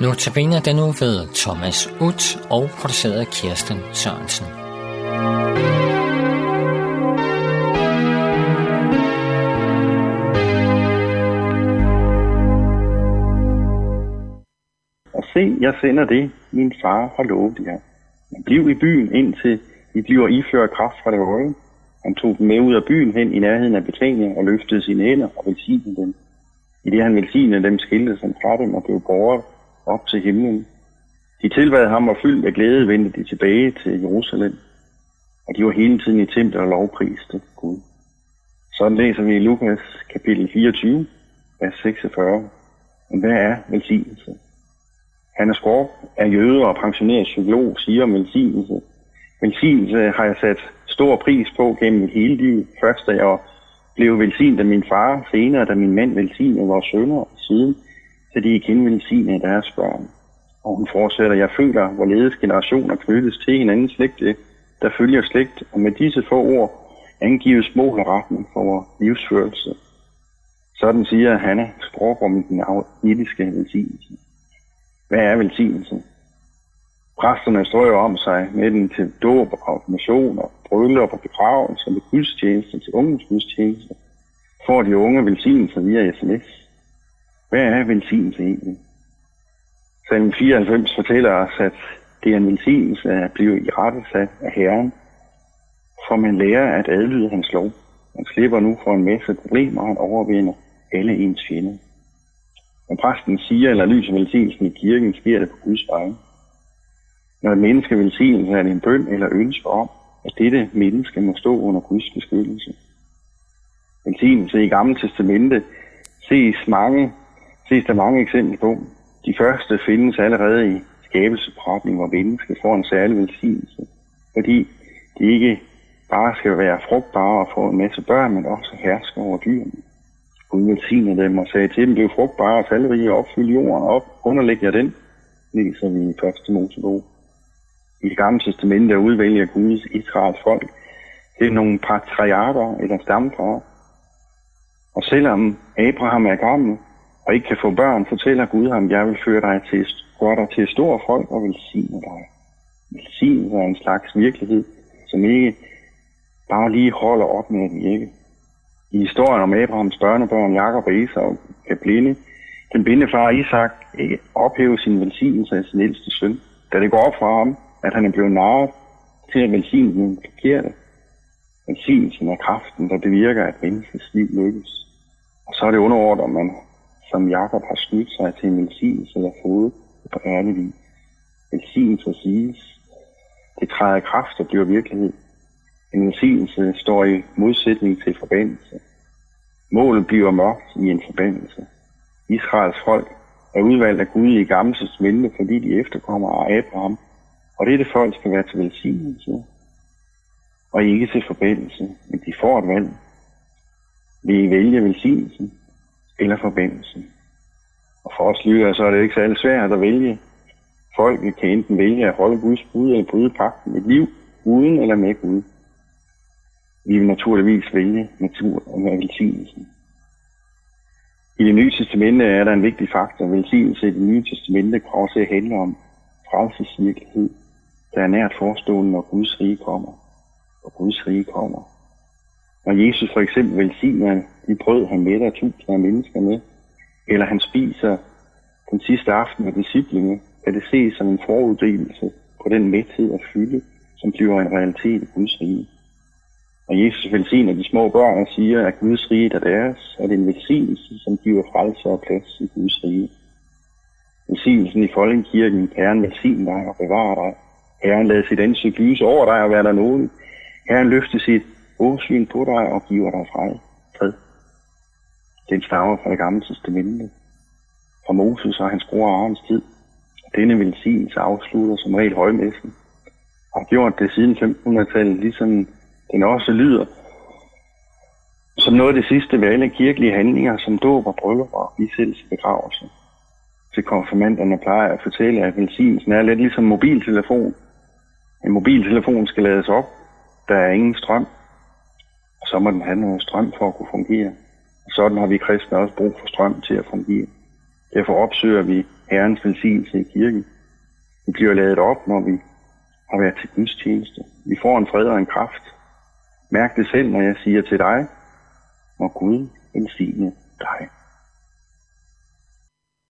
Notabene den nu ved Thomas Ut og produceret af Kirsten Sørensen. Og se, jeg sender det, min far har lovet jer. Men bliv i byen, indtil I bliver iført kraft fra det høje. Han tog dem med ud af byen hen i nærheden af Betania og løftede sine hænder og velsignede dem. I det han velsignede dem, skilte som fra dem og blev båret op til himlen. De tilbad ham og fyldt af glæde vendte de tilbage til Jerusalem. Og de var hele tiden i templet og lovpriste Gud. Sådan læser vi i Lukas kapitel 24, vers 46. Men hvad er velsignelse? Hannes Skorp er jøde og pensioneret psykolog, siger om velsignelse. Velsignelse har jeg sat stor pris på gennem mit hele liv. Først da jeg blev velsignet af min far, senere da min mand velsignede vores sønner, og siden så de igen velsignede deres børn. Og hun fortsætter, jeg føler, hvorledes generationer knyttes til hinanden slægte, der følger slægt, og med disse få ord angives mål og retning for vores livsførelse. Sådan siger Hanna Skråb om den agnitiske velsignelse. Hvad er velsignelse? Præsterne strøger om sig med den til dåb og konfirmation og bryllup og begravelse med gudstjeneste til ungdomsgudstjeneste. Får de unge velsignelser via sms. Hvad er velsignelse egentlig? Salm 94 fortæller os, at det er en velsignelse at blive i rettesat af Herren, for man lærer at adlyde hans lov. Man slipper nu for en masse problemer, og han overvinder alle ens fjender. Når præsten siger eller lyser velsignelsen i kirken, sker det på Guds vegne. Når et menneske velsignelse er det en bøn eller ønske om, at dette menneske må stå under Guds beskyttelse. Velsignelse i Gamle Testamente ses, mange, ses der mange eksempler på. De første findes allerede i skabelsesberetningen, hvor mennesket får en særlig velsignelse, fordi de ikke bare skal være frugtbare og få en masse børn, men også herske over dyrene. Gud velsignede dem og sagde til dem, blev frugtbare og talrige og opfylde jorden op, underlæg jer den, læser vi i 1. Mosebog. I det gamle testament, der udvælger Guds Israels folk det er nogle patriarker eller stamfar. Og selvom Abraham er gammel og ikke kan få børn, fortæller Gud ham, jeg vil føre dig til, gøre dig til stor folk og velsigne dig. Velsignelse er en slags virkelighed, som ikke bare lige holder op med at virke. I historien om Abrahams børnebørn, Jakob og Esau, kan blinde, den blinde far Isak ikke ophæve sin velsignelse af sin ældste søn, da det går op for ham, at han er blevet narret til at velsigne den forkerte. Velsignelsen er kraften, der bevirker, at menneskets liv lykkes. Og så er det underordnet, om man som Jakob har snydt sig til en velsignelse eller fået på ærlig vis. Velsignelse siges. Det træder kraft og bliver virkelighed. En velsignelse står i modsætning til forbandelse. Målet bliver mørkt i en forbandelse. Israels folk er udvalgt af Gud i gamle testamente, fordi de efterkommer af Abraham, og dette folk skal være til velsignelse, og ikke til forbandelse, men de får et valg. Vil I vælge velsignelsen eller forbindelsen. Og for os lytter, så er det ikke særlig svært at vælge. Folk kan enten vælge at holde Guds bud eller bryde pakten. Et liv uden eller med Gud. Vi vil naturligvis vælge natur og med velsignelsen. I det nye testamente er der en vigtig faktor. Velsignelse i det nye testamente kommer til at handle om frelsesvirkelighed, der er nært forestående, når Guds rige kommer. Og Guds rige kommer. Når Jesus for eksempel velsigner de brød, han mætter tusinder af mennesker med, eller han spiser den sidste aften med disciplene, kan det ses som en foruddelelse på den mæthed og fylde, som bliver en realitet i Guds rige. Og Jesus velsigner de små børn og siger, at Guds rige er deres, og det er en velsignelse, som giver frelse og plads i Guds rige. Velsignelsen i folkekirken, Herren velsign dig og bevare dig. Herren lader sit ansigt lyse over dig og være der nådig. Herren løfter sit åsyn på dig og giver dig fred. Den stammer fra det gamle testamente, fra Moses og hans bror Arons tid. Denne velsignelse afslutter som regel højmessen, og har gjort det siden 1500-tallet, ligesom den også lyder som noget af det sidste ved alle kirkelige handlinger, som dåb og bryllup og bisættelse begravelse. Til konfirmanderne plejer at fortælle, at velsignelsen er lidt ligesom mobiltelefon. En mobiltelefon skal lades op, der er ingen strøm, så må den have noget strøm for at kunne fungere. Sådan har vi kristne også brug for strøm til at fungere. Derfor opsøger vi Herrens velsignelse i kirken. Vi bliver lavet op, når vi har været til gudstjeneste. Vi får en fred og en kraft. Mærk det selv, når jeg siger til dig, og Gud velsigne dig.